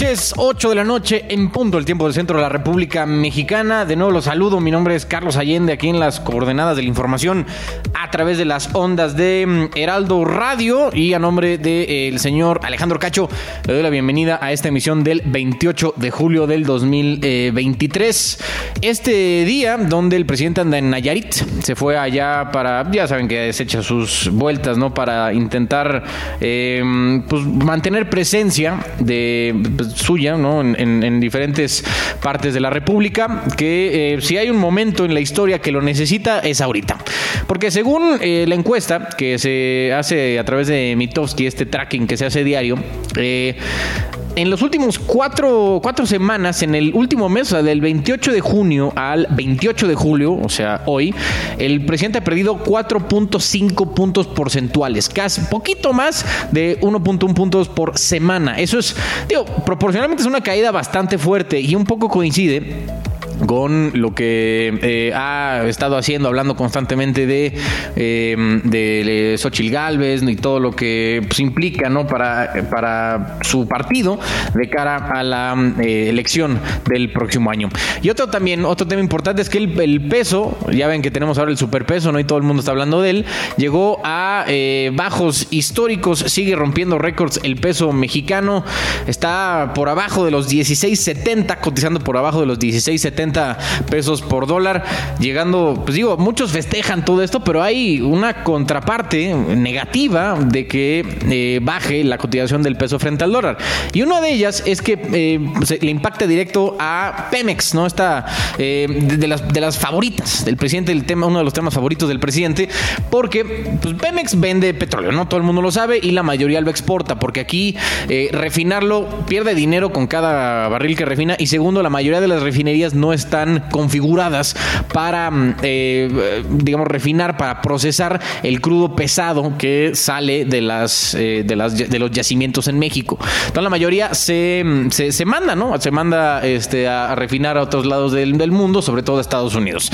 Noches, 8 de la noche en punto el tiempo del centro de la República Mexicana. De nuevo los saludo, mi nombre es Carlos Allende, aquí en las coordenadas de la información a través de las ondas de mm, Heraldo Radio y a nombre del señor Alejandro Cacho le doy la bienvenida a esta emisión del 28 de julio del 2023. Este día donde el presidente anda en Nayarit, se fue allá para, ya saben que desecha sus vueltas, ¿no? Para intentar eh, pues, mantener presencia de pues, suya, ¿no? En, en- en diferentes partes de la República, que eh, si hay un momento en la historia que lo necesita es ahorita. Porque según eh, la encuesta que se hace a través de Mitofsky, este tracking que se hace diario, eh, en los últimos cuatro, cuatro semanas, en el último mes, o sea, del 28 de junio al 28 de julio, o sea, hoy, el presidente ha perdido 4.5 puntos porcentuales, casi poquito más de 1.1 puntos por semana. Eso es, digo, proporcionalmente es una caída bastante fuerte y un poco coincide con lo que eh, ha estado haciendo, hablando constantemente de, eh, de Xochitl Galvez y todo lo que pues, implica ¿no? para, para su partido de cara a la eh, elección del próximo año. Y otro también, otro tema importante es que el, el peso, ya ven que tenemos ahora el superpeso, ¿no? Y todo el mundo está hablando de él, llegó a eh, bajos históricos, sigue rompiendo récords el peso mexicano, está por abajo de los 16.70, cotizando por abajo de los 16.70 pesos por dólar, llegando, pues digo, muchos festejan todo esto, pero hay una contraparte negativa de que eh, baje la cotización del peso frente al dólar. Y una de ellas es que eh, le impacta directo a Pemex, ¿no? Esta eh, de, las, de las favoritas del presidente, el tema, uno de los temas favoritos del presidente, porque pues, Pemex vende petróleo, ¿no? Todo el mundo lo sabe y la mayoría lo exporta, porque aquí eh, refinarlo pierde dinero con cada barril que refina y segundo, la mayoría de las refinerías no están configuradas para, mm, eh, digamos, refinar, para procesar el crudo pesado que sale de, las, eh, de, las, de los yacimientos en México. Entonces la mayoría se, mm, se, manda, ¿no? Se manda este, a, a refinar a otros lados del, del mundo, sobre todo a Estados Unidos.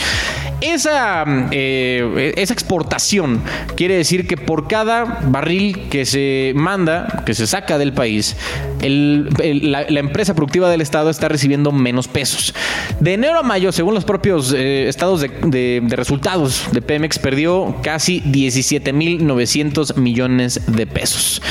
Esa, eh, esa exportación quiere decir que por cada barril que se manda, que se saca del país, el- la, empresa productiva del Estado está recibiendo menos pesos. De enero a mayo, según los propios eh, estados de, resultados de Pemex, perdió casi 17.900 millones de pesos.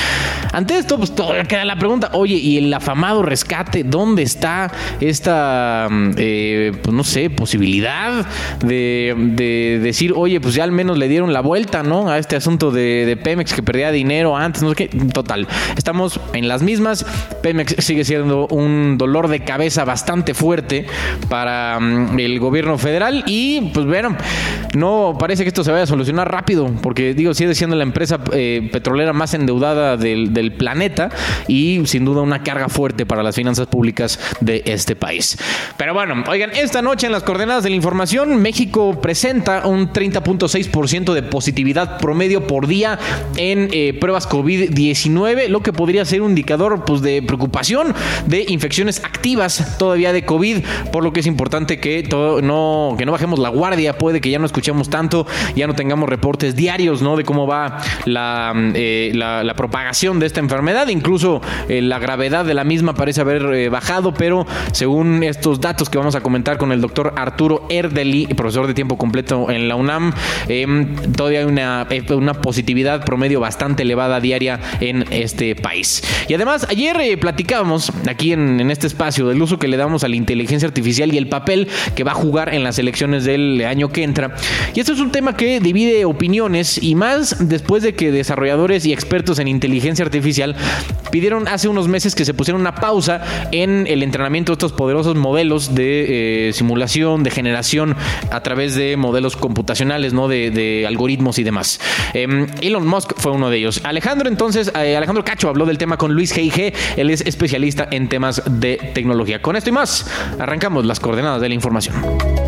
Ante esto, pues queda la pregunta, oye, ¿y el afamado rescate? ¿Dónde está esta, mm, eh, pues no sé, posibilidad de, de decir, oye, pues ya al menos le dieron la vuelta, ¿no? A este asunto de, Pemex que perdía dinero antes, no sé qué. Total, estamos en las mismas. Pemex sigue siendo un dolor de cabeza bastante fuerte para mm, el gobierno federal y, pues bueno, no parece que esto se vaya a solucionar rápido, porque digo, sigue siendo la empresa eh, petrolera más endeudada del planeta y sin duda una carga fuerte para las finanzas públicas de este país. Pero bueno, oigan, esta noche en las coordenadas de la información, México presenta un 30.6% de positividad promedio por día en eh, pruebas COVID-19, lo que podría ser un indicador pues, de preocupación de infecciones activas todavía de COVID, por lo que es importante que, no, que no bajemos la guardia, puede que ya no escuchemos tanto, ya no tengamos reportes diarios ¿no? de cómo va la, eh, la, la propagación de esta enfermedad, incluso eh, la gravedad de la misma parece haber eh, bajado, pero según estos datos que vamos a comentar con el doctor Arturo Erdeli, profesor de tiempo completo en la UNAM, eh, todavía hay una, eh, una positividad promedio bastante elevada diaria en este país. Y además, ayer ayer eh, platicábamos aquí en, en, este espacio del uso que le damos a la inteligencia artificial y el papel que va a jugar en las elecciones del año que entra. Y esto es un tema que divide opiniones y más después de que desarrolladores y expertos en inteligencia artificial pidieron hace unos meses que se pusiera una pausa en el entrenamiento de estos poderosos modelos de eh, simulación, de generación a través de modelos computacionales, ¿no? De, algoritmos y demás. Eh, Elon Musk fue uno de ellos. Alejandro, entonces, eh, Alejandro Cacho habló del tema con Luis G.I.G. Él es especialista en temas de tecnología. Con esto y más, arrancamos las coordenadas de la información.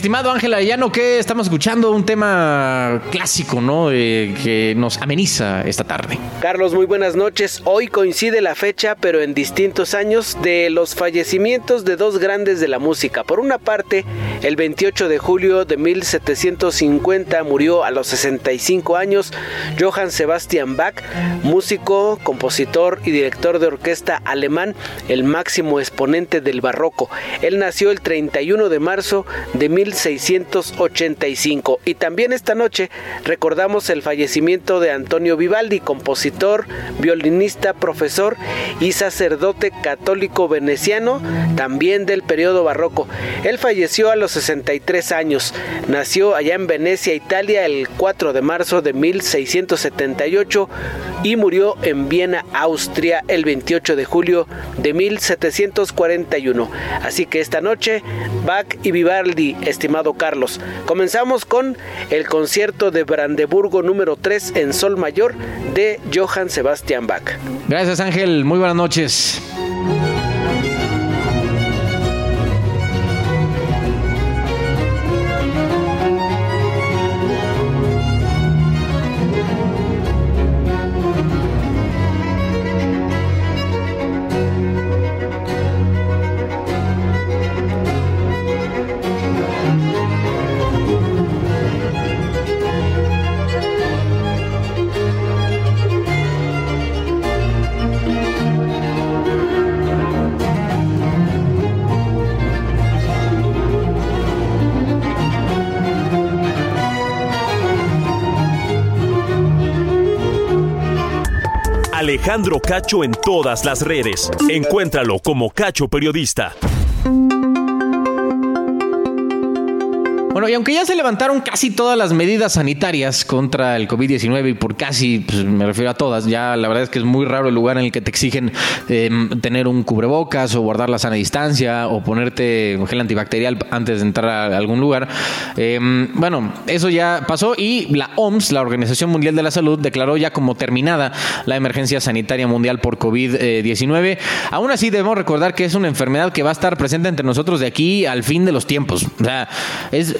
Estimado Ángel Arellano, que estamos escuchando un tema clásico, ¿no? Eh, que nos ameniza esta tarde. Carlos, muy buenas noches. Hoy coincide la fecha, pero en distintos años, de los fallecimientos de dos grandes de la música. Por una parte, el 28 de julio de 1750 murió a los 65 años Johann Sebastian Bach, músico, compositor y director de orquesta alemán, el máximo exponente del barroco. Él nació el 31 de marzo de 1685. Y también esta noche recordamos el fallecimiento de Antonio Vivaldi, compositor, violinista, profesor y sacerdote católico veneciano, también del periodo barroco. Él falleció a los 63 años. Nació allá en Venecia, Italia, el 4 de marzo de 1678 y murió en Viena, Austria, el 28 de julio de 1741. Así que esta noche, Bach y Vivaldi estimado Carlos. Comenzamos con el concierto de Brandeburgo número 3 en Sol Mayor de Johann Sebastian Bach. Gracias Ángel, muy buenas noches. Alejandro Cacho en todas las redes. Encuéntralo como Cacho Periodista. Bueno, y aunque ya se levantaron casi todas las medidas sanitarias contra el COVID-19, y por casi, pues, me refiero a todas, ya la verdad es que es muy raro el lugar en el que te exigen eh, tener un cubrebocas o guardar la sana distancia o ponerte gel antibacterial antes de entrar a algún lugar. Eh, bueno, eso ya pasó y la OMS, la Organización Mundial de la Salud, declaró ya como terminada la emergencia sanitaria mundial por COVID-19. Aún así, debemos recordar que es una enfermedad que va a estar presente entre nosotros de aquí al fin de los tiempos. O sea, es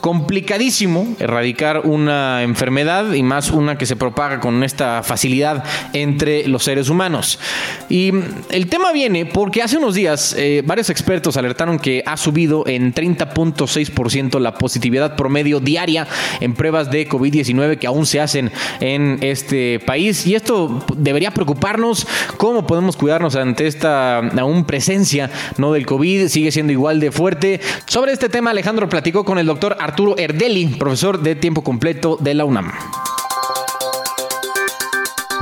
complicadísimo erradicar una enfermedad y más una que se propaga con esta facilidad entre los seres humanos. Y el tema viene porque hace unos días eh, varios expertos alertaron que ha subido en 30.6% la positividad promedio diaria en pruebas de COVID-19 que aún se hacen en este país. Y esto debería preocuparnos. ¿Cómo podemos cuidarnos ante esta aún presencia no del COVID? Sigue siendo igual de fuerte. Sobre este tema Alejandro platicó con el doctor Arturo Erdeli, profesor de tiempo completo de la UNAM.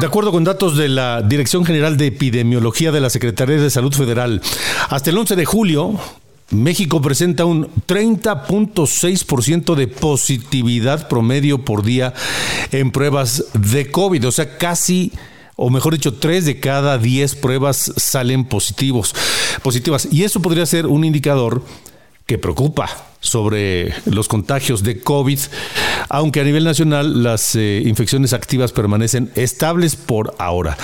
De acuerdo con datos de la Dirección General de Epidemiología de la Secretaría de Salud Federal, hasta el 11 de julio, México presenta un 30.6% de positividad promedio por día en pruebas de COVID, o sea, casi o mejor dicho, 3 de cada 10 pruebas salen positivos, positivas. Y eso podría ser un indicador que preocupa sobre los contagios de COVID, aunque a nivel nacional las eh, infecciones activas permanecen estables por ahora.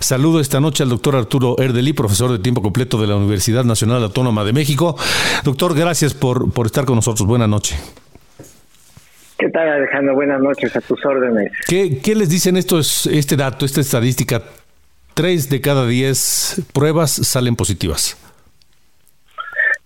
Saludo esta noche al doctor Arturo Erdeli, profesor de tiempo completo de la Universidad Nacional Autónoma de México. Doctor, gracias por, por estar con nosotros. Buenas noches. ¿Qué tal, Alejandro? Buenas noches, a tus órdenes. ¿Qué, qué les dicen estos, este dato, esta estadística? Tres de cada diez pruebas salen positivas.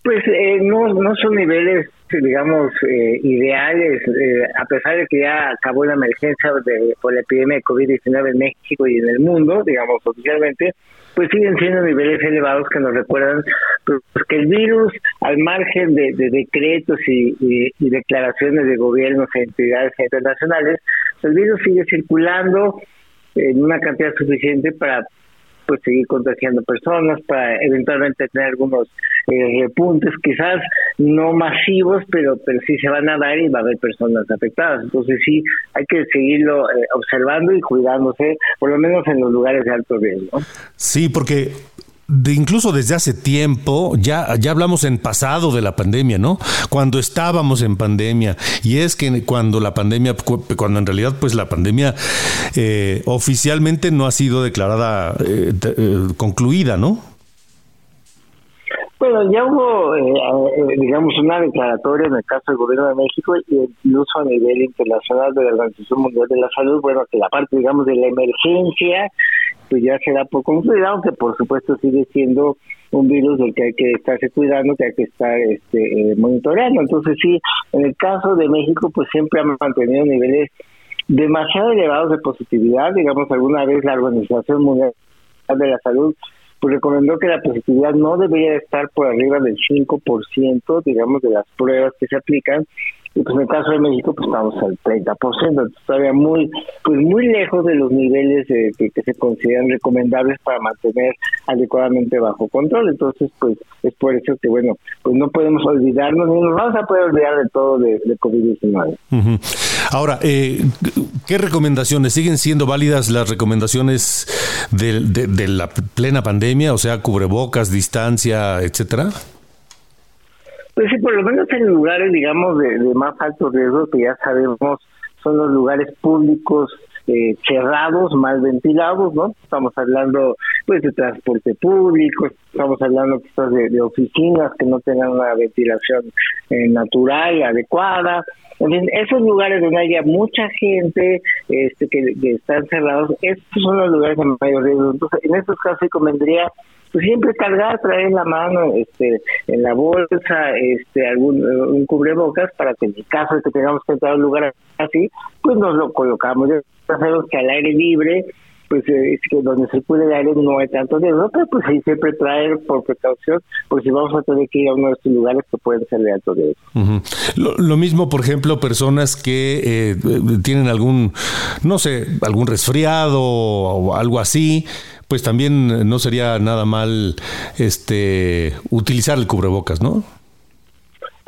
Pues eh, no, no son niveles, digamos, eh, ideales, eh, a pesar de que ya acabó la emergencia de, por la epidemia de COVID-19 en México y en el mundo, digamos, oficialmente, pues siguen siendo niveles elevados que nos recuerdan pues, que el virus, al margen de, decretos y, declaraciones de gobiernos e entidades internacionales, el virus sigue circulando en una cantidad suficiente para pues seguir contagiando personas, para eventualmente tener algunos eh, repuntes, quizás no masivos, pero pero sí se van a dar y va a haber personas afectadas. Entonces sí, hay que seguirlo eh, observando y cuidándose, por lo menos en los lugares de alto riesgo. Sí, porque de incluso desde hace tiempo, ya, ya hablamos en pasado de la pandemia, ¿no? Cuando estábamos en pandemia. Y es que cuando la pandemia, cuando en realidad pues la pandemia eh, oficialmente no ha sido declarada eh, eh, concluida, ¿no? Bueno, ya hubo, digamos, una declaratoria en el caso del Gobierno de México y incluso a nivel internacional de la Organización Mundial de la Salud, bueno, que la parte, digamos, de la emergencia pues ya se da por concluida, aunque por supuesto sigue siendo un virus del que hay que estarse cuidando, que hay que estar este, eh, monitoreando. Entonces sí, en el caso de México, pues siempre han mantenido niveles demasiado elevados de positividad. Digamos, alguna vez la Organización Mundial de la Salud pues recomendó que la positividad no debería estar por arriba del 5%, digamos, de las pruebas que se aplican, y pues en el caso de México pues estamos al 30%, todavía muy pues muy lejos de los niveles que, se consideran recomendables para mantener adecuadamente bajo control. Entonces pues es por eso que bueno, pues no podemos olvidarnos ni nos vamos a poder olvidar de todo de, COVID-19. Ahora, eh, ¿qué recomendaciones? ¿Siguen siendo válidas las recomendaciones de, de la plena pandemia? O sea, cubrebocas, distancia, etcétera. Pues sí, por lo menos en lugares, digamos, de, más alto riesgo, que ya sabemos son los lugares públicos eh, cerrados, mal ventilados, ¿no? Estamos hablando, pues, de transporte público, estamos hablando de, de oficinas que no tengan una ventilación eh, natural adecuada. En fin, esos lugares donde haya mucha gente este, que, que están cerrados, estos son los lugares de mayor riesgo. Entonces, en estos casos sí convendría pues siempre cargar, traer en la mano, este, en la bolsa, este, algún un cubrebocas para que en el caso de que tengamos que entrar a un lugar así, pues nos lo colocamos. Ya sabemos que al aire libre pues eh, es que donde se puede aire no hay tanto riesgo, pero pues ahí siempre traer por precaución, porque si vamos a tener que ir a uno de estos lugares que pueden ser de alto riesgo. lo, mismo, por ejemplo, personas que eh, tienen algún, no sé, algún resfriado o algo así, pues también no sería nada mal este utilizar el cubrebocas, ¿no?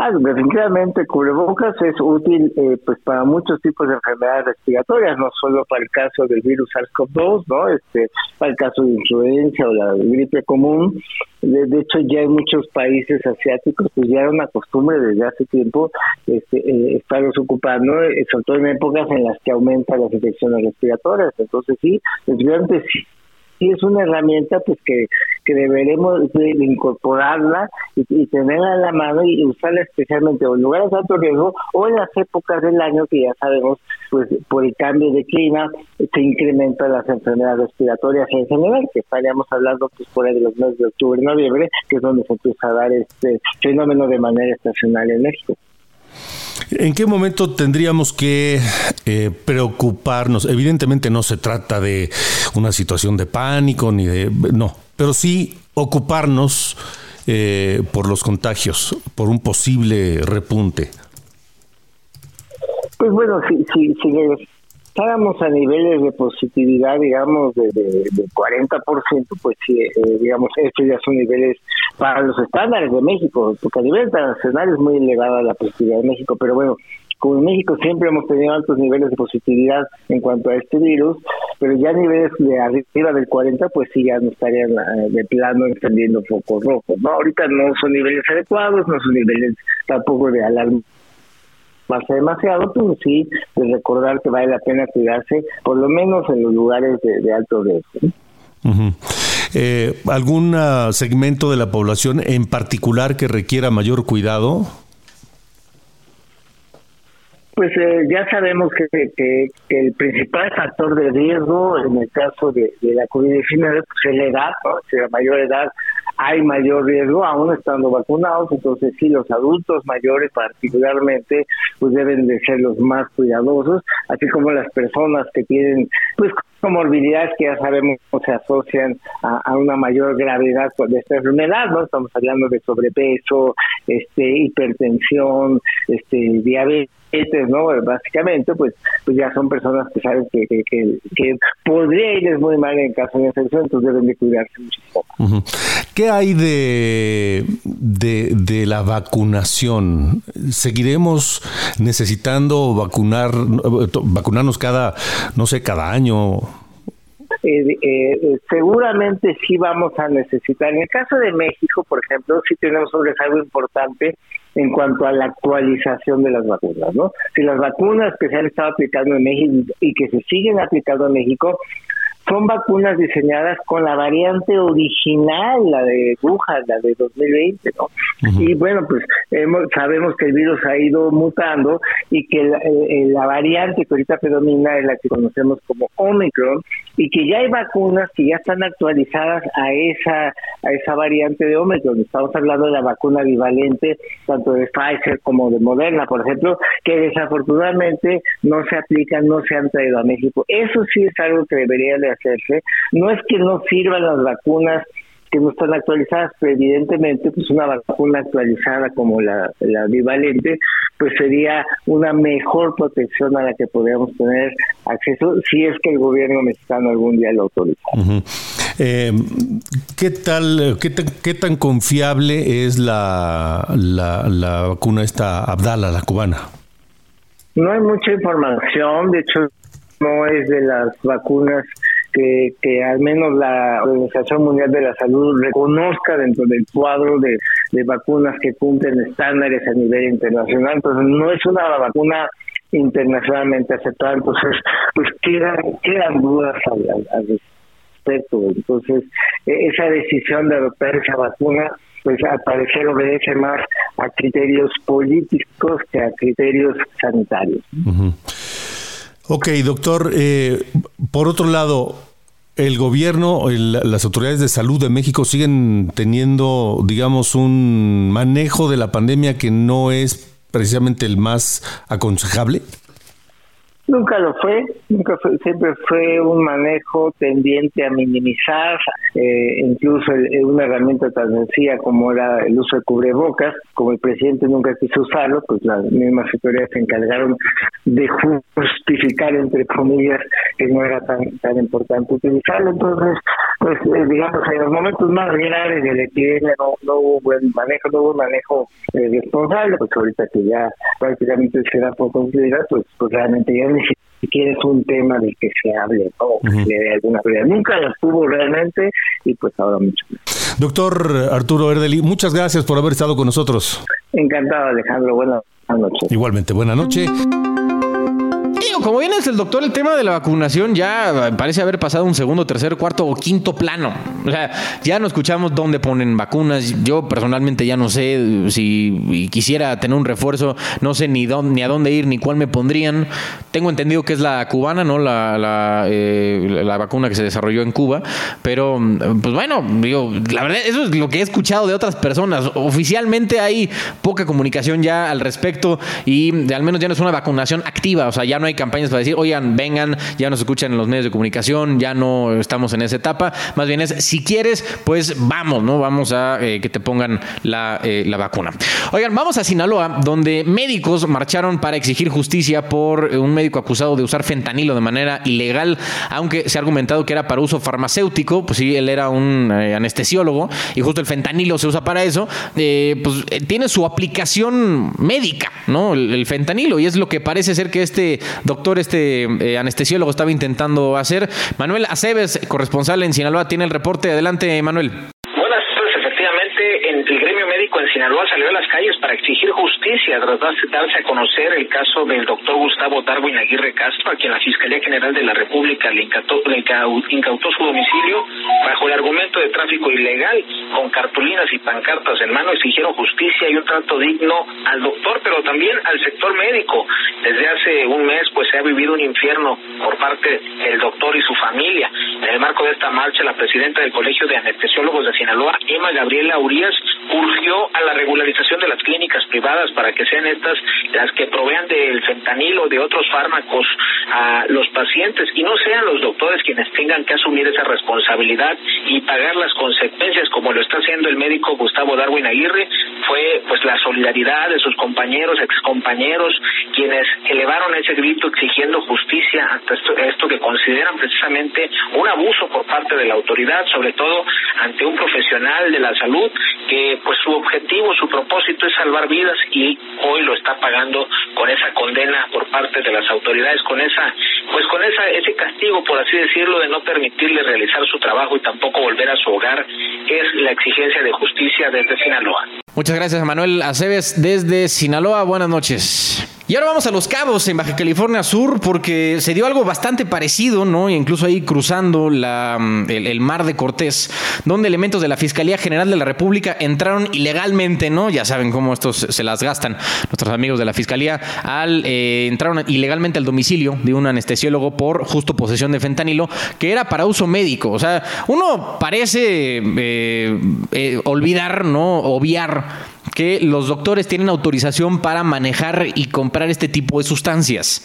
Ah, definitivamente, cubrebocas es útil eh, pues para muchos tipos de enfermedades respiratorias, no solo para el caso del virus SARS-CoV-2, ¿no? Este, para el caso de influenza o la gripe común. De, hecho, ya en muchos países asiáticos pues ya era una costumbre desde hace tiempo este, eh, estarlos ocupando, eh, sobre todo en épocas en las que aumentan las infecciones respiratorias. Entonces sí, definitivamente sí sí es una herramienta pues que, que deberemos de incorporarla y, tenerla a la mano y usarla especialmente en lugares de alto riesgo o en las épocas del año que ya sabemos pues por el cambio de clima se incrementan las enfermedades respiratorias en general que estaríamos hablando pues por ahí de los meses de octubre y noviembre que es donde se empieza a dar este fenómeno de manera estacional en México. ¿En qué momento tendríamos que eh, preocuparnos? Evidentemente no se trata de una situación de pánico ni de... No, pero sí ocuparnos eh, por los contagios, por un posible repunte. Pues bueno, si, si, si estábamos a niveles de positividad, digamos, de, de, 40%, pues sí, eh, digamos, estos ya son niveles para los estándares de México, porque a nivel internacional es muy elevada la positividad de México, pero bueno, como en México siempre hemos tenido altos niveles de positividad en cuanto a este virus, pero ya niveles de arriba del 40, pues sí, ya no estarían de plano encendiendo focos rojos, ¿no? Ahorita no son niveles adecuados, no son niveles tampoco de alarma pasa demasiado, pero sí de recordar que vale la pena cuidarse, por lo menos en los lugares de, alto riesgo. Eh, ¿Algún ah, segmento de la población en particular que requiera mayor cuidado? Pues eh, ya sabemos que, que, el principal factor de riesgo en el caso de, la COVID-19 pues, es la edad, ¿no? Si a mayor edad hay mayor riesgo aún estando vacunados, entonces sí, los adultos mayores particularmente pues deben de ser los más cuidadosos, así como las personas que tienen pues comorbilidades que ya sabemos se asocian a, una mayor gravedad de esta enfermedad, ¿no? Estamos hablando de sobrepeso, este hipertensión, este diabetes ¿no? Básicamente, pues, pues ya son personas que saben que, que, podría irles muy mal en caso de infección, entonces deben de cuidarse muchísimo. ¿Qué hay de, de, de la vacunación? ¿Seguiremos necesitando vacunar, vacunarnos cada, no sé, cada año? Eh, eh, seguramente sí vamos a necesitar. En el caso de México, por ejemplo, sí tenemos un rezago importante en cuanto a la actualización de las vacunas, ¿no? Si las vacunas que se han estado aplicando en México y que se siguen aplicando en México son vacunas diseñadas con la variante original, la de Wuhan, la de 2020, ¿no? Y bueno, pues sabemos que el virus ha ido mutando y que la, variante que ahorita predomina es la que conocemos como Omicron y que ya hay vacunas que ya están actualizadas a esa a esa variante de Omicron. Estamos hablando de la vacuna bivalente tanto de Pfizer como de Moderna, por ejemplo, que desafortunadamente no se aplican, no se han traído a México. Eso sí es algo que debería de hacerse. No es que no sirvan las vacunas que no están actualizadas, pero evidentemente pues una vacuna actualizada como la, la bivalente pues sería una mejor protección a la que podríamos tener acceso si es que el gobierno mexicano algún día lo autoriza. Eh, ¿Qué tal, qué, qué, tan confiable es la, la, la vacuna esta Abdala, la cubana? No hay mucha información, de hecho no es de las vacunas que, que al menos la Organización Mundial de la Salud reconozca dentro del cuadro de, vacunas que cumplen estándares a nivel internacional. Entonces, no es una vacuna internacionalmente aceptada, entonces, pues quedan, quedan dudas al, respecto. Entonces, e, esa decisión de adoptar esa vacuna pues al parecer obedece más a criterios políticos que a criterios sanitarios. Ok, doctor. Eh, por otro lado, el gobierno, las autoridades de salud de México siguen teniendo, digamos, un manejo de la pandemia que no es precisamente el más aconsejable. Nunca lo fue, nunca fue, siempre fue un manejo tendiente a minimizar, eh, incluso una herramienta tan sencilla como era el uso de cubrebocas, como el presidente nunca quiso usarlo, pues las mismas autoridades se encargaron de justificar, entre comillas, que no era tan, tan importante utilizarlo. Entonces, pues eh, digamos, en los momentos más graves de la epidemia no, no hubo buen manejo, no hubo manejo eh, responsable, pues ahorita que ya prácticamente se da por concluida, pues, pues realmente ya ni siquiera es un tema del que se hable, o que se dé alguna prioridad. Nunca las tuvo realmente y pues ahora mucho más. Doctor Arturo Erdeli, muchas gracias por haber estado con nosotros. Encantado, Alejandro. Buenas noches. Igualmente, buena noche como bien es el doctor, el tema de la vacunación ya parece haber pasado un segundo, tercer, cuarto o quinto plano. O sea, ya no escuchamos dónde ponen vacunas. Yo personalmente ya no sé si quisiera tener un refuerzo, no sé ni, dónde, ni a dónde ir, ni cuál me pondrían. Tengo entendido que es la cubana, ¿no? La, la, eh, vacuna que se desarrolló en Cuba. Pero, pues bueno, digo, la verdad, eso es lo que he escuchado de otras personas. Oficialmente hay poca comunicación ya al respecto y de, al menos ya no es una vacunación activa. O sea, ya no hay campañas para decir, oigan, vengan, ya nos escuchan en los medios de comunicación, ya no estamos en esa etapa. Más bien es, si quieres, pues vamos, ¿no? Vamos a eh, que te pongan la, eh, la, vacuna. Oigan, vamos a Sinaloa, donde médicos marcharon para exigir justicia por un médico acusado de usar fentanilo de manera ilegal, aunque se ha argumentado que era para uso farmacéutico, pues sí, él era un eh, anestesiólogo y justo el fentanilo se usa para eso, pues tiene su aplicación médica, ¿no? El fentanilo, y es lo que parece ser que este doctor, este eh, anestesiólogo estaba intentando hacer. Manuel Aceves, corresponsal en Sinaloa, tiene el reporte. Adelante, Manuel. Sinaloa salió a las calles para exigir justicia tras darse a conocer el caso del doctor Gustavo Darwin Aguirre Castro, a quien la Fiscalía General de la República le incautó, incautó su domicilio bajo el argumento de tráfico ilegal, con cartulinas y pancartas en mano, exigieron justicia y un trato digno al doctor, pero también al sector médico. Desde hace un mes, pues se ha vivido un infierno por parte del doctor y su familia. En el marco de esta marcha, la presidenta del Colegio de Anestesiólogos de Sinaloa, Emma Gabriela Urias, urgió a la regularización de las clínicas privadas para que sean estas las que provean del fentanilo o de otros fármacos a los pacientes y no sean los doctores quienes tengan que asumir esa responsabilidad y pagar las consecuencias como lo está haciendo el médico Gustavo Darwin Aguirre. Fue pues la solidaridad de sus compañeros, excompañeros, quienes elevaron ese grito exigiendo justicia ante esto que consideran precisamente un abuso por parte de la autoridad, sobre todo ante un profesional de la salud que pues su objetivo, su propósito es salvar vidas y hoy lo está pagando con esa condena por parte de las autoridades, con esa pues con esa ese castigo por así decirlo de no permitirle realizar su trabajo y tampoco volver a su hogar es la exigencia de justicia desde Sinaloa. Muchas gracias, Manuel Aceves, desde Sinaloa. Buenas noches. Y ahora vamos a Los Cabos, en Baja California Sur, porque se dio algo bastante parecido, ¿no? Incluso ahí cruzando la, mm, el, mar de Cortés, donde elementos de la Fiscalía General de la República entraron ilegalmente, ¿no? Ya saben cómo estos se las gastan nuestros amigos de la Fiscalía, al eh, entraron ilegalmente al domicilio de un anestesiólogo por justo posesión de fentanilo, que era para uso médico. O sea, uno parece eh, eh, olvidar, ¿no? Obviar que los doctores tienen autorización para manejar y comprar este tipo de sustancias.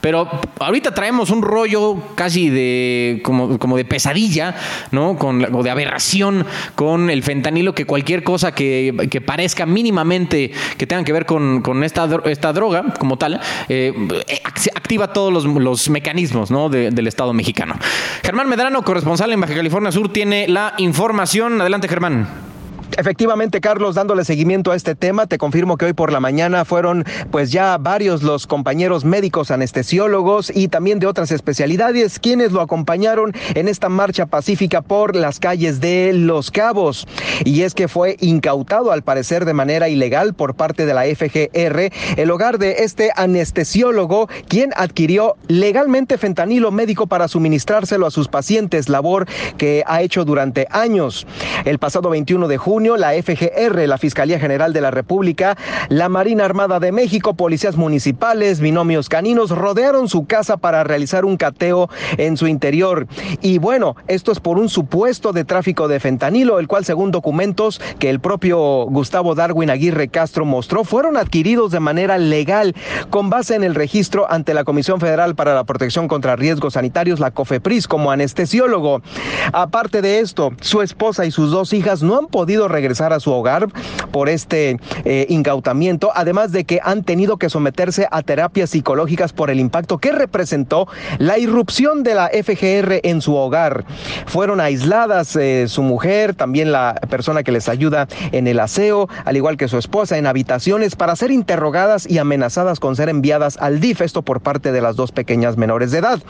Pero ahorita traemos un rollo casi de como, como de pesadilla, ¿no? Con, o de aberración con el fentanilo, que cualquier cosa que, parezca mínimamente que tenga que ver con, esta, esta droga como tal, eh, activa todos los, mecanismos ¿no? del Estado mexicano. Germán Medrano, corresponsal en Baja California Sur, tiene la información. Adelante, Germán. Efectivamente, Carlos, dándole seguimiento a este tema, te confirmo que hoy por la mañana fueron pues ya varios los compañeros médicos anestesiólogos y también de otras especialidades quienes lo acompañaron en esta marcha pacífica por las calles de Los Cabos. Y es que fue incautado al parecer de manera ilegal por parte de la FGR el hogar de este anestesiólogo quien adquirió legalmente fentanilo médico para suministrárselo a sus pacientes, labor que ha hecho durante años. El pasado 21 de junio la FGR, la Fiscalía General de la República, la Marina Armada de México, policías municipales, binomios caninos rodearon su casa para realizar un cateo en su interior. Y bueno, esto es por un supuesto de tráfico de fentanilo, el cual según documentos que el propio Gustavo Darwin Aguirre Castro mostró, fueron adquiridos de manera legal con base en el registro ante la Comisión Federal para la Protección contra Riesgos Sanitarios, la COFEPRIS, como anestesiólogo. Aparte de esto, su esposa y sus dos hijas no han podido regresar a su hogar por este eh, incautamiento, además de que han tenido que someterse a terapias psicológicas por el impacto que representó la irrupción de la FGR en su hogar. Fueron aisladas eh, su mujer, también la persona que les ayuda en el aseo, al igual que su esposa, en habitaciones para ser interrogadas y amenazadas con ser enviadas al DIF, esto por parte de las dos pequeñas menores de edad.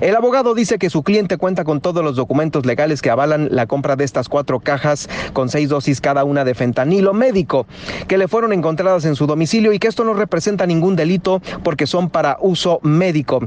El abogado dice que su cliente cuenta con todos los documentos legales que avalan la compra de estas cuatro cajas con seis dosis cada una de fentanilo médico que le fueron encontradas en su domicilio y que esto no representa ningún delito porque son para uso médico.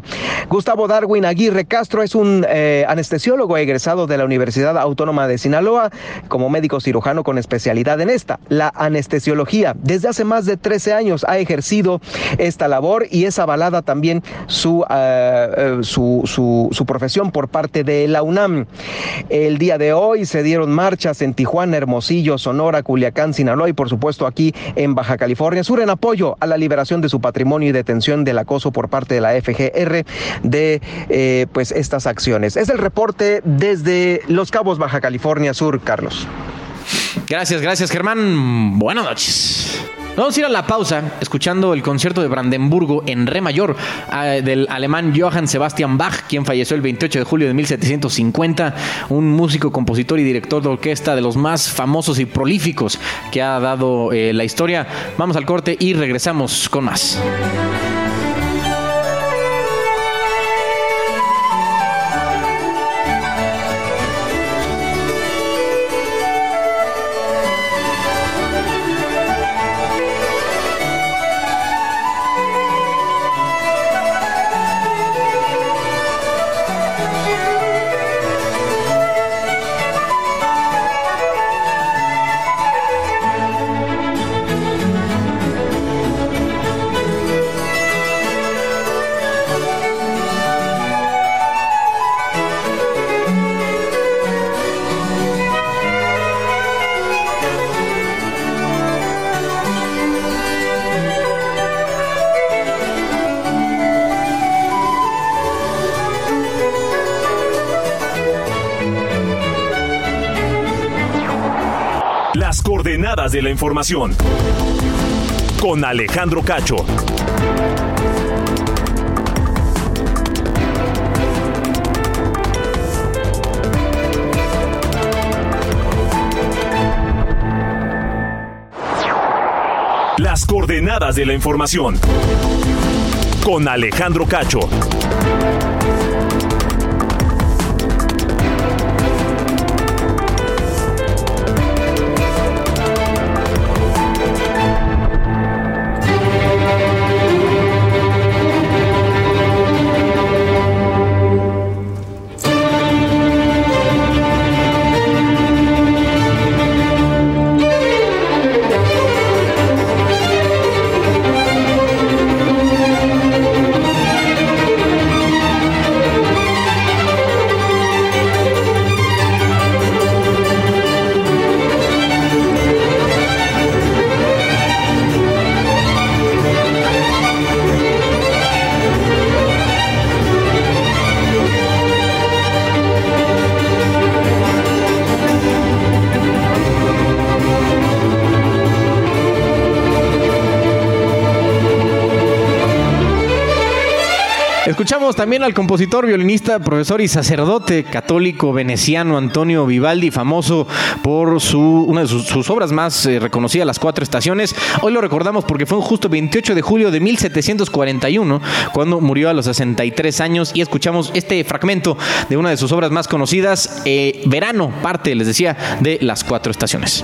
Gustavo Darwin Aguirre Castro es un eh, anestesiólogo egresado de la Universidad Autónoma de Sinaloa como médico cirujano con especialidad en esta, la anestesiología. Desde hace más de 13 años ha ejercido esta labor y es avalada también su, eh, eh, su, su, su profesión por parte de la UNAM. El día de hoy se dieron marchas en Tijuana, Hermosillo, Sonora, Culiacán, Sinaloa y por supuesto aquí en Baja California Sur en apoyo a la liberación de su patrimonio y detención del acoso por parte de la FGR de eh, pues estas acciones. Es el reporte desde Los Cabos, Baja California Sur, Carlos. Gracias, gracias Germán. Buenas noches. Vamos a ir a la pausa escuchando el concierto de Brandenburgo en Re mayor ah, del alemán Johann Sebastian Bach, quien falleció el 28 de julio de 1750, un músico, compositor y director de orquesta de los más famosos y prolíficos que ha dado eh, la historia. Vamos al corte y regresamos con más. Información. Con Alejandro Cacho. Las coordenadas de la información. Con Alejandro Cacho. También al compositor, violinista, profesor y sacerdote católico veneciano Antonio Vivaldi, famoso por su, una de sus, sus obras más eh, reconocidas, Las Cuatro Estaciones. Hoy lo recordamos porque fue un justo 28 de julio de 1741 cuando murió a los 63 años y escuchamos este fragmento de una de sus obras más conocidas, eh, Verano, parte, les decía, de Las Cuatro Estaciones.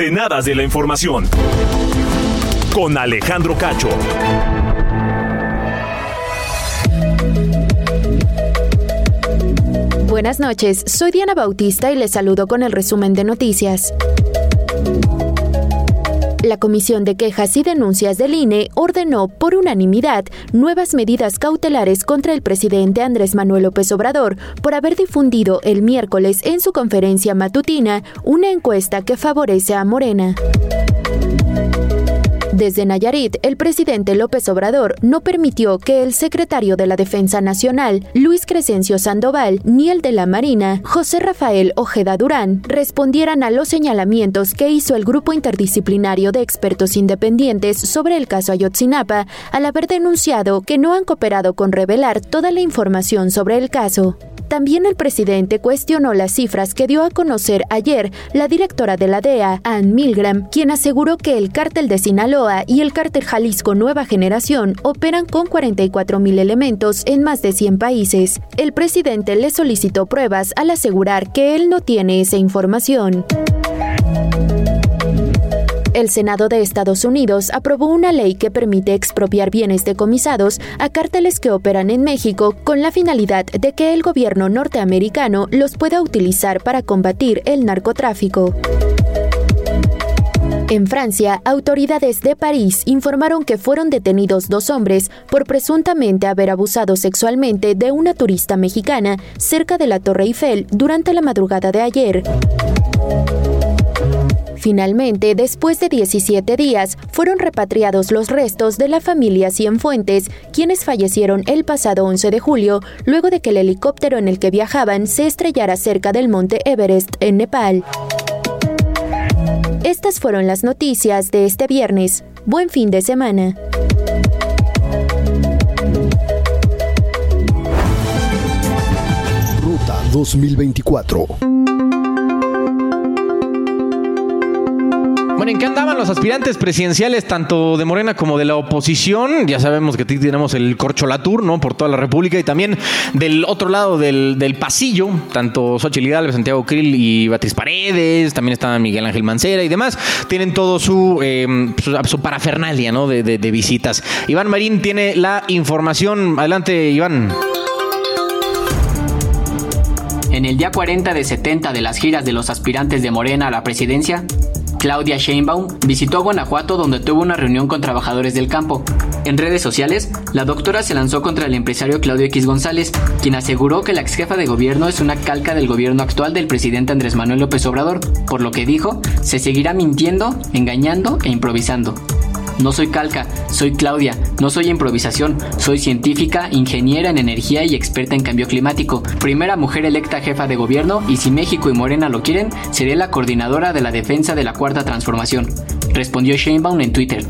Coordenadas de la información. Con Alejandro Cacho. Buenas noches, soy Diana Bautista y les saludo con el resumen de noticias. La Comisión de Quejas y Denuncias del INE ordenó por unanimidad nuevas medidas cautelares contra el presidente Andrés Manuel López Obrador por haber difundido el miércoles en su conferencia matutina una encuesta que favorece a Morena. Desde Nayarit, el presidente López Obrador no permitió que el secretario de la Defensa Nacional, Luis Crescencio Sandoval, ni el de la Marina, José Rafael Ojeda Durán, respondieran a los señalamientos que hizo el grupo interdisciplinario de expertos independientes sobre el caso Ayotzinapa al haber denunciado que no han cooperado con revelar toda la información sobre el caso. También el presidente cuestionó las cifras que dio a conocer ayer la directora de la DEA, Ann Milgram, quien aseguró que el cártel de Sinaloa y el cártel Jalisco Nueva Generación operan con 44 mil elementos en más de 100 países. El presidente le solicitó pruebas al asegurar que él no tiene esa información. El Senado de Estados Unidos aprobó una ley que permite expropiar bienes decomisados a cárteles que operan en México con la finalidad de que el gobierno norteamericano los pueda utilizar para combatir el narcotráfico. En Francia, autoridades de París informaron que fueron detenidos dos hombres por presuntamente haber abusado sexualmente de una turista mexicana cerca de la Torre Eiffel durante la madrugada de ayer. Finalmente, después de 17 días, fueron repatriados los restos de la familia Cienfuentes, quienes fallecieron el pasado 11 de julio, luego de que el helicóptero en el que viajaban se estrellara cerca del monte Everest, en Nepal. Estas fueron las noticias de este viernes. Buen fin de semana. 2024. Bueno, ¿en qué andaban los aspirantes presidenciales, tanto de Morena como de la oposición? Ya sabemos que tenemos el corcholatur, ¿no? Por toda la República y también del otro lado del, pasillo, tanto Xochitl Galvez, Santiago Krill y Beatriz Paredes, también está Miguel Ángel Mancera y demás. Tienen todo su, em, su, parafernalia, ¿no? De, de visitas. Iván Marín tiene la información. Adelante, Iván. En el día 40 de 70 de las giras de los aspirantes de Morena a la presidencia, Claudia Sheinbaum visitó Guanajuato donde tuvo una reunión con trabajadores del campo. En redes sociales, la doctora se lanzó contra el empresario Claudio X González, quien aseguró que la ex jefa de gobierno es una calca del gobierno actual del presidente Andrés Manuel López Obrador, por lo que dijo, se seguirá mintiendo, engañando e improvisando. No soy calca, soy Claudia, no soy improvisación, soy científica, ingeniera en energía y experta en cambio climático. Primera mujer electa jefa de gobierno y si México y Morena lo quieren, seré la coordinadora de la defensa de la cuarta transformación, respondió Sheinbaum en Twitter.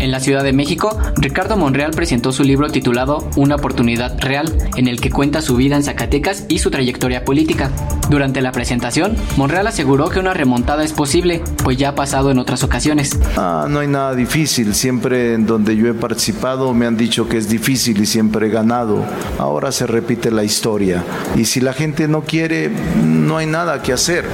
En la Ciudad de México, Ricardo Monreal presentó su libro titulado Una oportunidad real, en el que cuenta su vida en Zacatecas y su trayectoria política. Durante la presentación, Monreal aseguró que una remontada es posible, pues ya ha pasado en otras ocasiones. Ah, no hay nada difícil, siempre en donde yo he participado me han dicho que es difícil y siempre he ganado. Ahora se repite la historia y si la gente no quiere, no hay nada que hacer.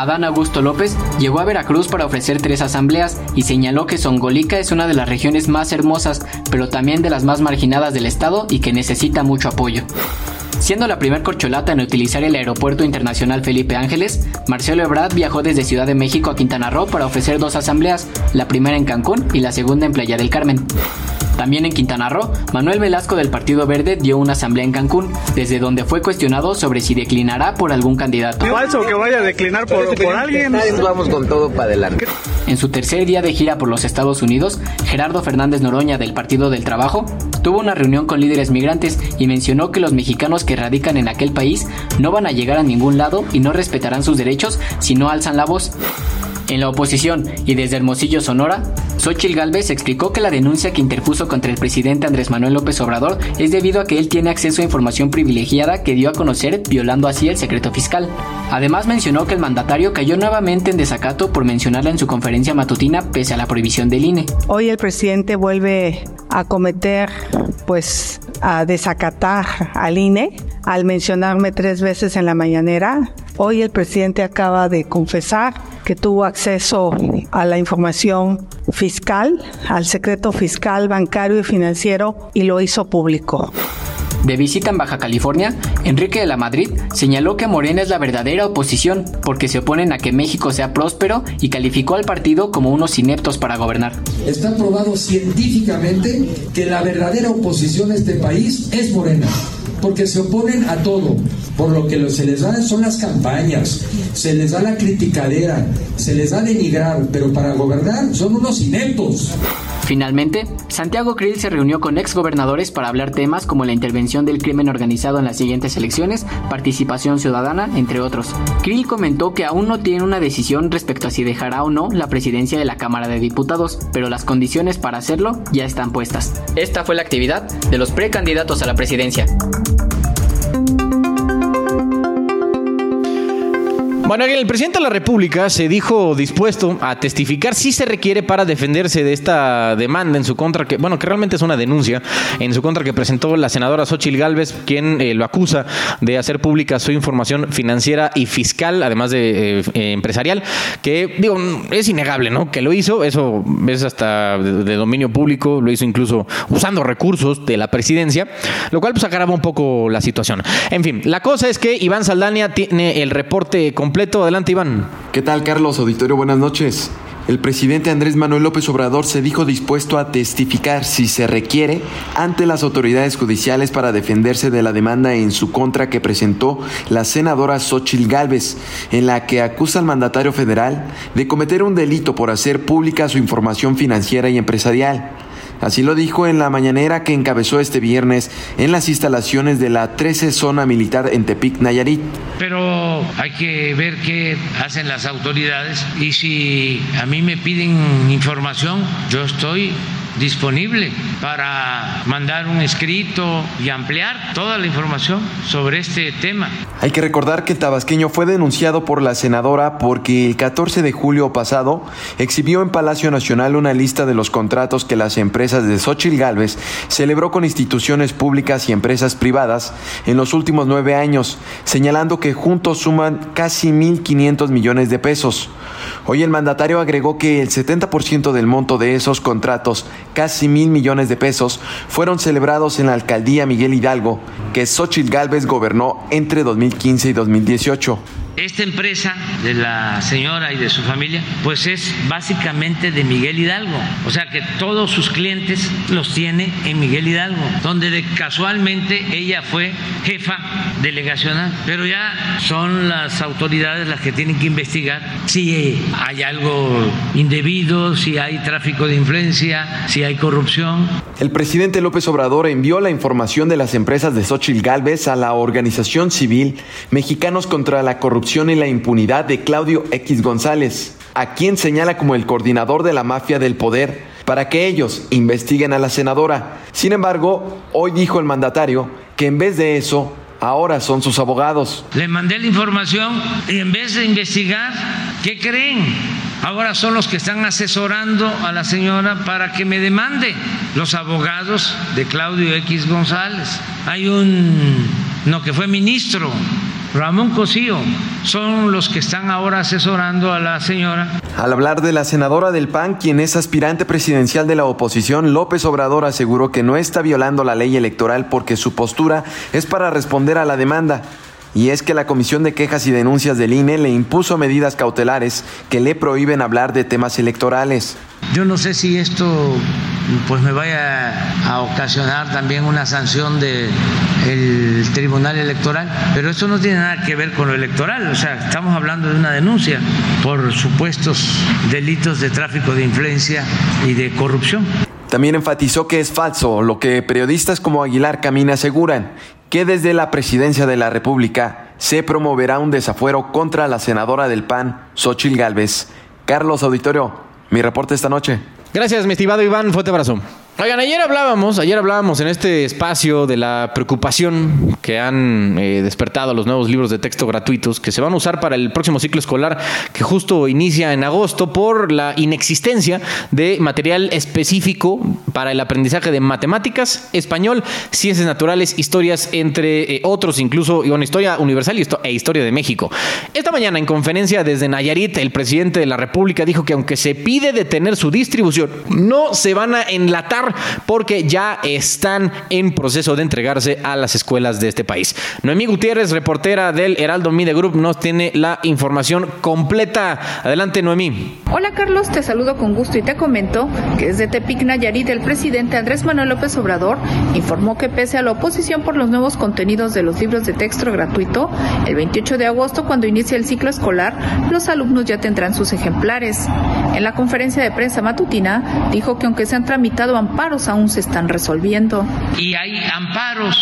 Adán Augusto López llegó a Veracruz para ofrecer tres asambleas y señaló que Songolica es una de las regiones más hermosas, pero también de las más marginadas del estado y que necesita mucho apoyo. Siendo la primer corcholata en utilizar el Aeropuerto Internacional Felipe Ángeles, Marcelo Ebrard viajó desde Ciudad de México a Quintana Roo para ofrecer dos asambleas, la primera en Cancún y la segunda en Playa del Carmen. También en Quintana Roo, Manuel Velasco del Partido Verde dio una asamblea en Cancún, desde donde fue cuestionado sobre si declinará por algún candidato. Falso que vaya a declinar por, alguien. Vamos con todo para adelante. En su tercer día de gira por los Estados Unidos, Gerardo Fernández Noroña del Partido del Trabajo tuvo una reunión con líderes migrantes y mencionó que los mexicanos que radican en aquel país no van a llegar a ningún lado y no respetarán sus derechos si no alzan la voz. En la oposición y desde Hermosillo, Sonora, Xochil Gálvez explicó que la denuncia que interpuso contra el presidente Andrés Manuel López Obrador es debido a que él tiene acceso a información privilegiada que dio a conocer violando así el secreto fiscal. Además mencionó que el mandatario cayó nuevamente en desacato por mencionarla en su conferencia matutina pese a la prohibición del INE. Hoy el presidente vuelve a cometer, pues, a desacatar al INE al mencionarme tres veces en la mañanera. Hoy el presidente acaba de confesar que tuvo acceso a la información fiscal, al secreto fiscal, bancario y financiero y lo hizo público. De visita en Baja California, Enrique de la Madrid señaló que Morena es la verdadera oposición porque se oponen a que México sea próspero y calificó al partido como unos ineptos para gobernar. Está probado científicamente que la verdadera oposición a este país es Morena porque se oponen a todo. Por lo que se les da son las campañas, se les da la criticadera, se les da denigrar, pero para gobernar son unos ineptos. Finalmente, Santiago Krill se reunió con exgobernadores para hablar temas como la intervención del crimen organizado en las siguientes elecciones, participación ciudadana, entre otros. Krill comentó que aún no tiene una decisión respecto a si dejará o no la presidencia de la Cámara de Diputados, pero las condiciones para hacerlo ya están puestas. Esta fue la actividad de los precandidatos a la presidencia. Bueno, el presidente de la República se dijo dispuesto a testificar si se requiere para defenderse de esta demanda en su contra, que bueno, que realmente es una denuncia en su contra que presentó la senadora Xochil Gálvez, quien eh, lo acusa de hacer pública su información financiera y fiscal, además de eh, empresarial, que digo, es innegable, ¿no? Que lo hizo, eso es hasta de, dominio público, lo hizo incluso usando recursos de la presidencia, lo cual pues agrava un poco la situación. En fin, la cosa es que Iván Saldania tiene el reporte completo Adelante, Iván. ¿Qué tal, Carlos? Auditorio, buenas noches. El presidente Andrés Manuel López Obrador se dijo dispuesto a testificar, si se requiere, ante las autoridades judiciales para defenderse de la demanda en su contra que presentó la senadora Xochil Gálvez, en la que acusa al mandatario federal de cometer un delito por hacer pública su información financiera y empresarial. Así lo dijo en la mañanera que encabezó este viernes en las instalaciones de la 13 Zona Militar en Tepic, Nayarit. Pero hay que ver qué hacen las autoridades y si a mí me piden información, yo estoy disponible para mandar un escrito y ampliar toda la información sobre este tema. Hay que recordar que el tabasqueño fue denunciado por la senadora porque el 14 de julio pasado exhibió en Palacio Nacional una lista de los contratos que las empresas de Xochitl Galvez celebró con instituciones públicas y empresas privadas en los últimos nueve años, señalando que juntos suman casi 1.500 millones de pesos. Hoy el mandatario agregó que el 70% del monto de esos contratos, casi mil millones de pesos, fueron celebrados en la alcaldía Miguel Hidalgo, que Xochitl Galvez gobernó entre 2015 y 2018. Esta empresa de la señora y de su familia, pues es básicamente de Miguel Hidalgo. O sea que todos sus clientes los tiene en Miguel Hidalgo, donde de, casualmente ella fue jefa delegacional. Pero ya son las autoridades las que tienen que investigar si hay algo indebido, si hay tráfico de influencia, si hay corrupción. El presidente López Obrador envió la información de las empresas de Xochitl Galvez a la organización civil Mexicanos contra la Corrupción y la impunidad de Claudio X González, a quien señala como el coordinador de la mafia del poder, para que ellos investiguen a la senadora. Sin embargo, hoy dijo el mandatario que en vez de eso, ahora son sus abogados. Le mandé la información y en vez de investigar, ¿qué creen? Ahora son los que están asesorando a la señora para que me demande los abogados de Claudio X González. Hay un, no, que fue ministro Ramón Cosío son los que están ahora asesorando a la señora. Al hablar de la senadora del PAN, quien es aspirante presidencial de la oposición, López Obrador aseguró que no está violando la ley electoral porque su postura es para responder a la demanda. Y es que la Comisión de Quejas y Denuncias del INE le impuso medidas cautelares que le prohíben hablar de temas electorales. Yo no sé si esto pues me vaya a ocasionar también una sanción de el Tribunal Electoral, pero esto no tiene nada que ver con lo electoral, o sea, estamos hablando de una denuncia por supuestos delitos de tráfico de influencia y de corrupción. También enfatizó que es falso lo que periodistas como Aguilar Camina aseguran, que desde la presidencia de la República se promoverá un desafuero contra la senadora del PAN, Xochil Gálvez. Carlos Auditorio, mi reporte esta noche. Gracias, mi estimado Iván. Fuerte abrazo. Oigan, ayer hablábamos, ayer hablábamos en este espacio de la preocupación que han eh, despertado los nuevos libros de texto gratuitos que se van a usar para el próximo ciclo escolar que justo inicia en agosto por la inexistencia de material específico para el aprendizaje de matemáticas, español, ciencias naturales, historias, entre eh, otros, incluso y una historia universal e historia de México. Esta mañana en conferencia desde Nayarit, el presidente de la República dijo que aunque se pide detener su distribución, no se van a enlatar porque ya están en proceso de entregarse a las escuelas de este país. Noemí Gutiérrez, reportera del Heraldo Media Group, nos tiene la información completa. Adelante, Noemí. Hola, Carlos, te saludo con gusto y te comento que desde Tepic Nayarit el presidente Andrés Manuel López Obrador informó que pese a la oposición por los nuevos contenidos de los libros de texto gratuito, el 28 de agosto, cuando inicie el ciclo escolar, los alumnos ya tendrán sus ejemplares. En la conferencia de prensa matutina, dijo que aunque se han tramitado amparos aún se están resolviendo. Y hay amparos,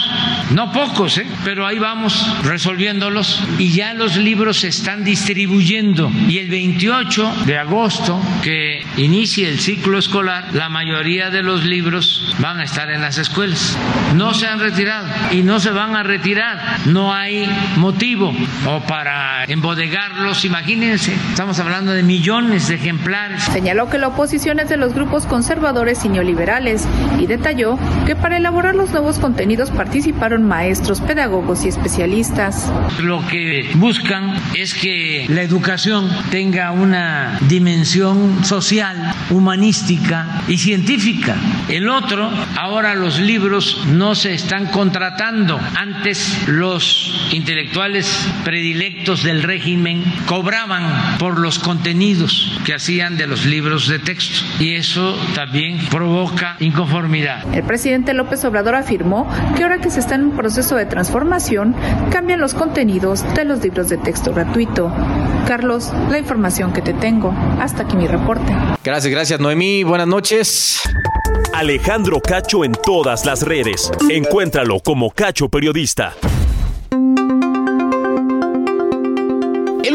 no pocos, ¿eh? pero ahí vamos resolviéndolos y ya los libros se están distribuyendo. Y el 28 de agosto, que inicie el ciclo escolar, la mayoría de los libros van a estar en las escuelas. No se han retirado y no se van a retirar. No hay motivo o para embodegarlos. Imagínense, estamos hablando de millones de ejemplares. Señaló que la oposición es de los grupos conservadores y neoliberales y detalló que para elaborar los nuevos contenidos participaron maestros, pedagogos y especialistas. Lo que buscan es que la educación tenga una dimensión social, humanística y científica. El otro, ahora los libros no se están contratando. Antes los intelectuales predilectos del régimen cobraban por los contenidos que hacían de los libros de texto y eso también provoca inconformidad. El presidente López Obrador afirmó que ahora que se está en un proceso de transformación, cambian los contenidos de los libros de texto gratuito. Carlos, la información que te tengo. Hasta aquí mi reporte. Gracias, gracias Noemí. Buenas noches. Alejandro Cacho en todas las redes. Encuéntralo como Cacho Periodista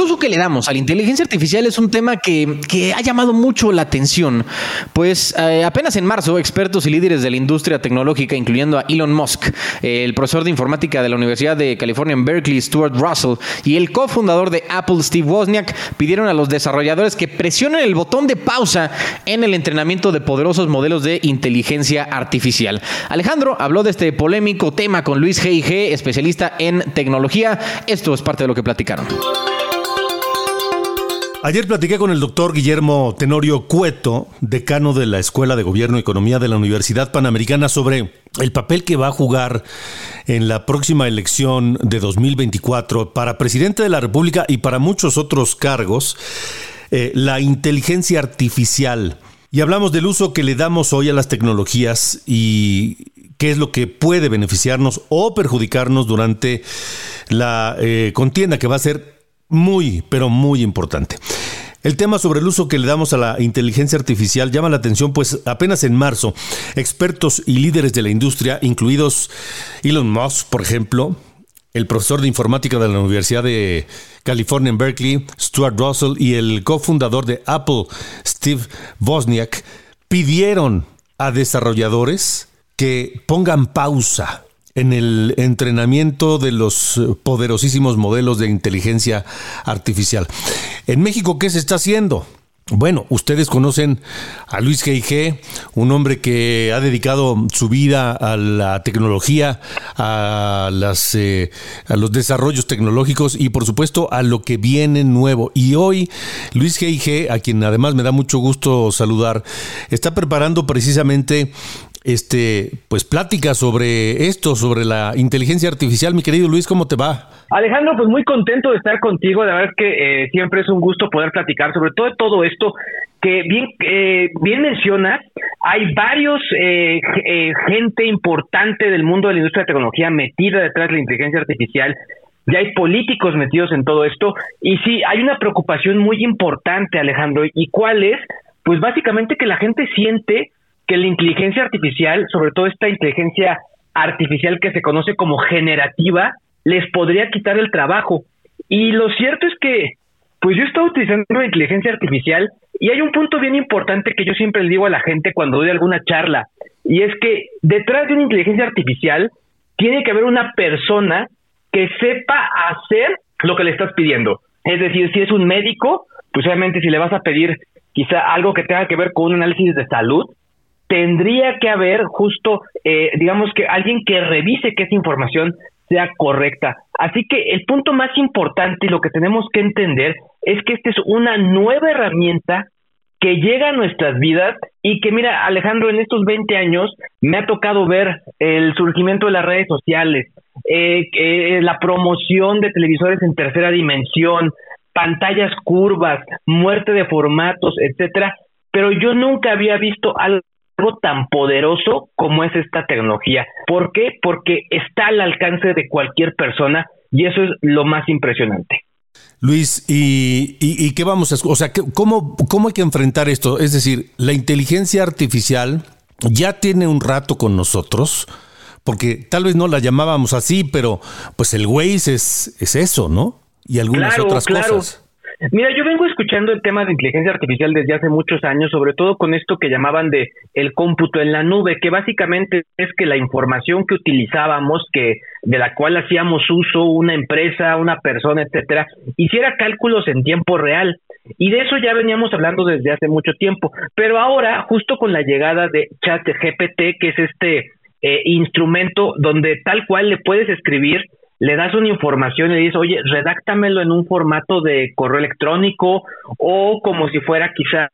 uso que le damos a la inteligencia artificial es un tema que, que ha llamado mucho la atención, pues eh, apenas en marzo expertos y líderes de la industria tecnológica, incluyendo a Elon Musk, el profesor de informática de la Universidad de California en Berkeley, Stuart Russell, y el cofundador de Apple, Steve Wozniak, pidieron a los desarrolladores que presionen el botón de pausa en el entrenamiento de poderosos modelos de inteligencia artificial. Alejandro habló de este polémico tema con Luis G.I.G., especialista en tecnología. Esto es parte de lo que platicaron. Ayer platiqué con el doctor Guillermo Tenorio Cueto, decano de la Escuela de Gobierno y Economía de la Universidad Panamericana, sobre el papel que va a jugar en la próxima elección de 2024 para presidente de la República y para muchos otros cargos, eh, la inteligencia artificial. Y hablamos del uso que le damos hoy a las tecnologías y qué es lo que puede beneficiarnos o perjudicarnos durante la eh, contienda que va a ser muy, pero muy importante. El tema sobre el uso que le damos a la inteligencia artificial llama la atención, pues apenas en marzo, expertos y líderes de la industria, incluidos Elon Musk, por ejemplo, el profesor de informática de la Universidad de California en Berkeley, Stuart Russell, y el cofundador de Apple, Steve Wozniak, pidieron a desarrolladores que pongan pausa en el entrenamiento de los eh, poderosísimos modelos de inteligencia artificial. En México, ¿qué se está haciendo? Bueno, ustedes conocen a Luis G.I.G., un hombre que ha dedicado su vida a la tecnología, a, las, eh, a los desarrollos tecnológicos y por supuesto a lo que viene nuevo. Y hoy Luis G.I.G., a quien además me da mucho gusto saludar, está preparando precisamente este, pues plática sobre esto, sobre la inteligencia artificial. Mi querido Luis, ¿cómo te va? Alejandro, pues muy contento de estar contigo. La verdad es que eh, siempre es un gusto poder platicar sobre todo todo esto que bien eh, bien mencionas. Hay varios eh, gente importante del mundo de la industria de tecnología metida detrás de la inteligencia artificial. Ya hay políticos metidos en todo esto y sí hay una preocupación muy importante, Alejandro. ¿Y cuál es? Pues básicamente que la gente siente que la inteligencia artificial, sobre todo esta inteligencia artificial que se conoce como generativa, les podría quitar el trabajo. Y lo cierto es que, pues yo estoy utilizando la inteligencia artificial y hay un punto bien importante que yo siempre le digo a la gente cuando doy alguna charla, y es que detrás de una inteligencia artificial tiene que haber una persona que sepa hacer lo que le estás pidiendo. Es decir, si es un médico, pues obviamente si le vas a pedir quizá algo que tenga que ver con un análisis de salud, tendría que haber justo, eh, digamos que alguien que revise que esa información sea correcta. Así que el punto más importante y lo que tenemos que entender es que esta es una nueva herramienta que llega a nuestras vidas y que mira, Alejandro, en estos 20 años me ha tocado ver el surgimiento de las redes sociales, eh, eh, la promoción de televisores en tercera dimensión, pantallas curvas, muerte de formatos, etcétera, pero yo nunca había visto algo tan poderoso como es esta tecnología. ¿Por qué? Porque está al alcance de cualquier persona y eso es lo más impresionante. Luis, ¿y, qué vamos a... O sea, ¿cómo, ¿cómo hay que enfrentar esto? Es decir, la inteligencia artificial ya tiene un rato con nosotros, porque tal vez no la llamábamos así, pero pues el Waze es, es eso, ¿no? Y algunas otras cosas. Mira, yo vengo escuchando el tema de inteligencia artificial desde hace muchos años, sobre todo con esto que llamaban de el cómputo en la nube, que básicamente es que la información que utilizábamos, que de la cual hacíamos uso una empresa, una persona, etcétera, hiciera cálculos en tiempo real. Y de eso ya veníamos hablando desde hace mucho tiempo. Pero ahora, justo con la llegada de ChatGPT, que es este eh, instrumento donde tal cual le puedes escribir le das una información y le dices, oye, redáctamelo en un formato de correo electrónico o como si fuera quizá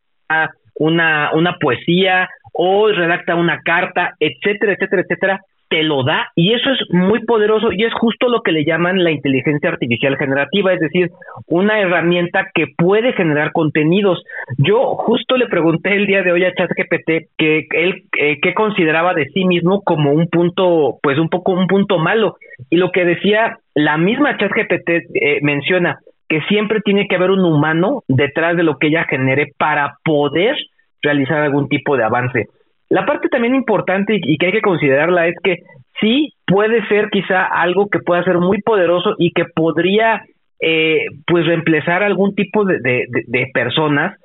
una, una poesía o redacta una carta, etcétera, etcétera, etcétera, te lo da y eso es muy poderoso y es justo lo que le llaman la inteligencia artificial generativa, es decir, una herramienta que puede generar contenidos. Yo justo le pregunté el día de hoy a ChatGPT que él eh, qué consideraba de sí mismo como un punto, pues un poco un punto malo y lo que decía la misma ChatGPT eh, menciona que siempre tiene que haber un humano detrás de lo que ella genere para poder realizar algún tipo de avance. La parte también importante y que hay que considerarla es que sí puede ser quizá algo que pueda ser muy poderoso y que podría eh, pues reemplazar algún tipo de, de, personas,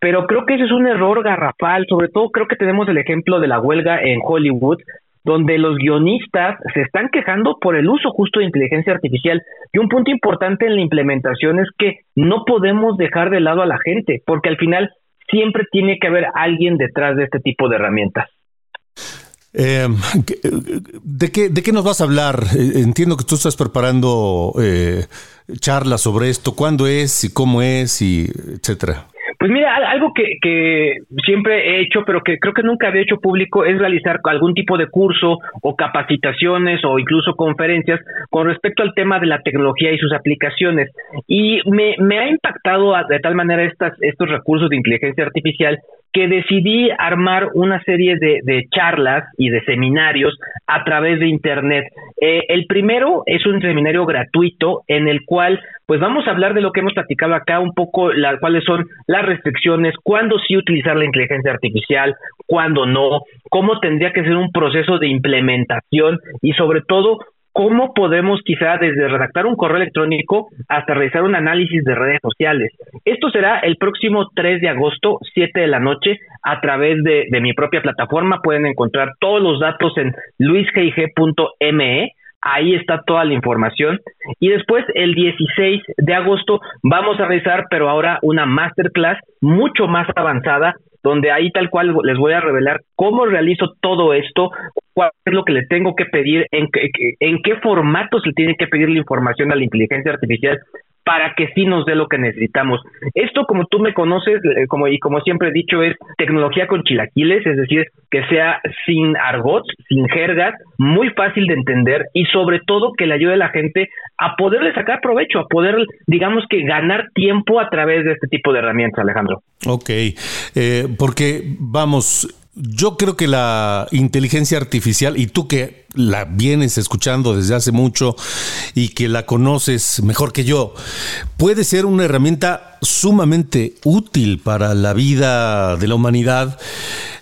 pero creo que ese es un error garrafal, sobre todo creo que tenemos el ejemplo de la huelga en Hollywood, donde los guionistas se están quejando por el uso justo de inteligencia artificial. Y un punto importante en la implementación es que no podemos dejar de lado a la gente, porque al final siempre tiene que haber alguien detrás de este tipo de herramientas. Eh, ¿de, qué, ¿De qué nos vas a hablar? Eh, entiendo que tú estás preparando eh, charlas sobre esto. ¿Cuándo es y cómo es y etcétera? Pues mira, algo que, que siempre he hecho, pero que creo que nunca había hecho público, es realizar algún tipo de curso o capacitaciones o incluso conferencias con respecto al tema de la tecnología y sus aplicaciones. Y me, me ha impactado de tal manera estas, estos recursos de inteligencia artificial que decidí armar una serie de, charlas y de seminarios a través de Internet. Eh, el primero es un seminario gratuito en el cual pues vamos a hablar de lo que hemos platicado acá, un poco la, cuáles son las restricciones, cuándo sí utilizar la inteligencia artificial, cuándo no, cómo tendría que ser un proceso de implementación y sobre todo cómo podemos quizá desde redactar un correo electrónico hasta realizar un análisis de redes sociales. Esto será el próximo 3 de agosto, 7 de la noche, a través de, mi propia plataforma. Pueden encontrar todos los datos en luisgig.me. Ahí está toda la información. Y después, el 16 de agosto, vamos a realizar, pero ahora una masterclass mucho más avanzada donde ahí tal cual les voy a revelar cómo realizo todo esto, cuál es lo que le tengo que pedir, en, en qué formato se tiene que pedir la información a la inteligencia artificial para que sí nos dé lo que necesitamos. Esto, como tú me conoces, eh, como y como siempre he dicho, es tecnología con chilaquiles, es decir, que sea sin argots, sin jergas, muy fácil de entender y sobre todo que le ayude a la gente a poderle sacar provecho, a poder, digamos que ganar tiempo a través de este tipo de herramientas, Alejandro. Ok, eh, porque vamos, yo creo que la inteligencia artificial, y tú que la vienes escuchando desde hace mucho y que la conoces mejor que yo, puede ser una herramienta sumamente útil para la vida de la humanidad,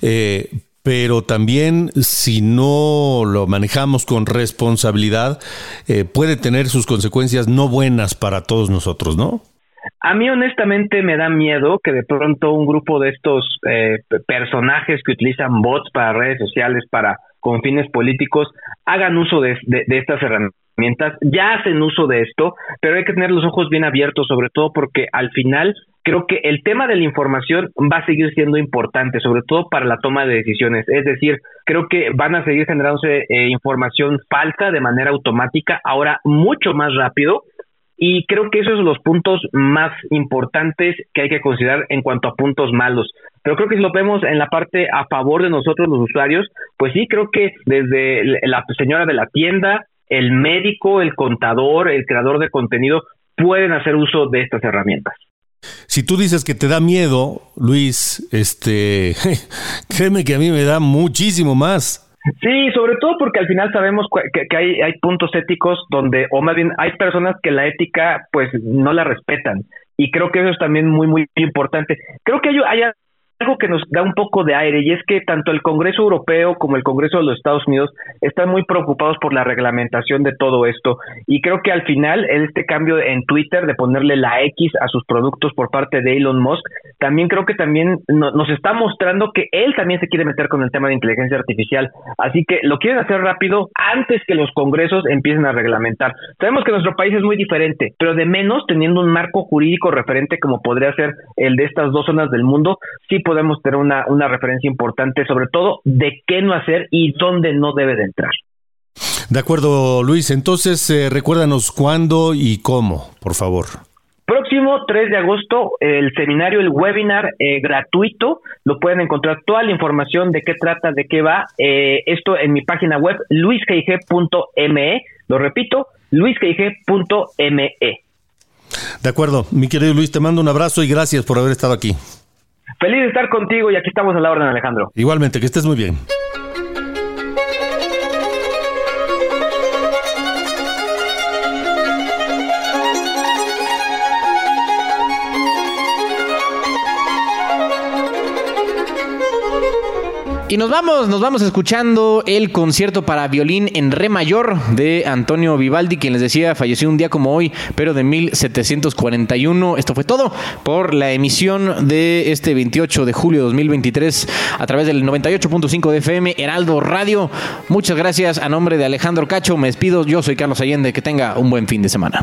eh, pero también si no lo manejamos con responsabilidad, eh, puede tener sus consecuencias no buenas para todos nosotros, ¿no? A mí honestamente me da miedo que de pronto un grupo de estos eh, personajes que utilizan bots para redes sociales, para con fines políticos, hagan uso de, estas herramientas. Ya hacen uso de esto, pero hay que tener los ojos bien abiertos, sobre todo porque al final creo que el tema de la información va a seguir siendo importante, sobre todo para la toma de decisiones. Es decir, creo que van a seguir generándose eh, información falsa de manera automática, ahora mucho más rápido y creo que esos son los puntos más importantes que hay que considerar en cuanto a puntos malos. Pero creo que si lo vemos en la parte a favor de nosotros los usuarios, pues sí, creo que desde la señora de la tienda, el médico, el contador, el creador de contenido, pueden hacer uso de estas herramientas. Si tú dices que te da miedo, Luis, este, créeme que a mí me da muchísimo más. Sí, sobre todo porque al final sabemos que, hay, hay puntos éticos donde, o más bien hay personas que la ética pues no la respetan. Y creo que eso es también muy, muy importante. Creo que hay algo que nos da un poco de aire y es que tanto el Congreso Europeo como el Congreso de los Estados Unidos están muy preocupados por la reglamentación de todo esto. Y creo que al final este cambio en Twitter de ponerle la X a sus productos por parte de Elon Musk también creo que también nos está mostrando que él también se quiere meter con el tema de inteligencia artificial. Así que lo quieren hacer rápido antes que los congresos empiecen a reglamentar. Sabemos que nuestro país es muy diferente pero de menos teniendo un marco jurídico referente como podría ser el de estas dos zonas del mundo sí tener una, una referencia importante, sobre todo de qué no hacer y dónde no debe de entrar. De acuerdo, Luis. Entonces, eh, recuérdanos cuándo y cómo, por favor. Próximo 3 de agosto, el seminario, el webinar eh, gratuito, lo pueden encontrar toda la información de qué trata, de qué va, eh, esto en mi página web, luisgig.me, lo repito, luisgig.me. De acuerdo, mi querido Luis, te mando un abrazo y gracias por haber estado aquí. Feliz de estar contigo y aquí estamos a la orden, Alejandro. Igualmente, que estés muy bien. Y nos vamos, nos vamos escuchando el concierto para violín en re mayor de Antonio Vivaldi, quien les decía falleció un día como hoy, pero de 1741. Esto fue todo por la emisión de este 28 de julio de 2023 a través del 98.5 de FM Heraldo Radio. Muchas gracias a nombre de Alejandro Cacho. Me despido. Yo soy Carlos Allende. Que tenga un buen fin de semana.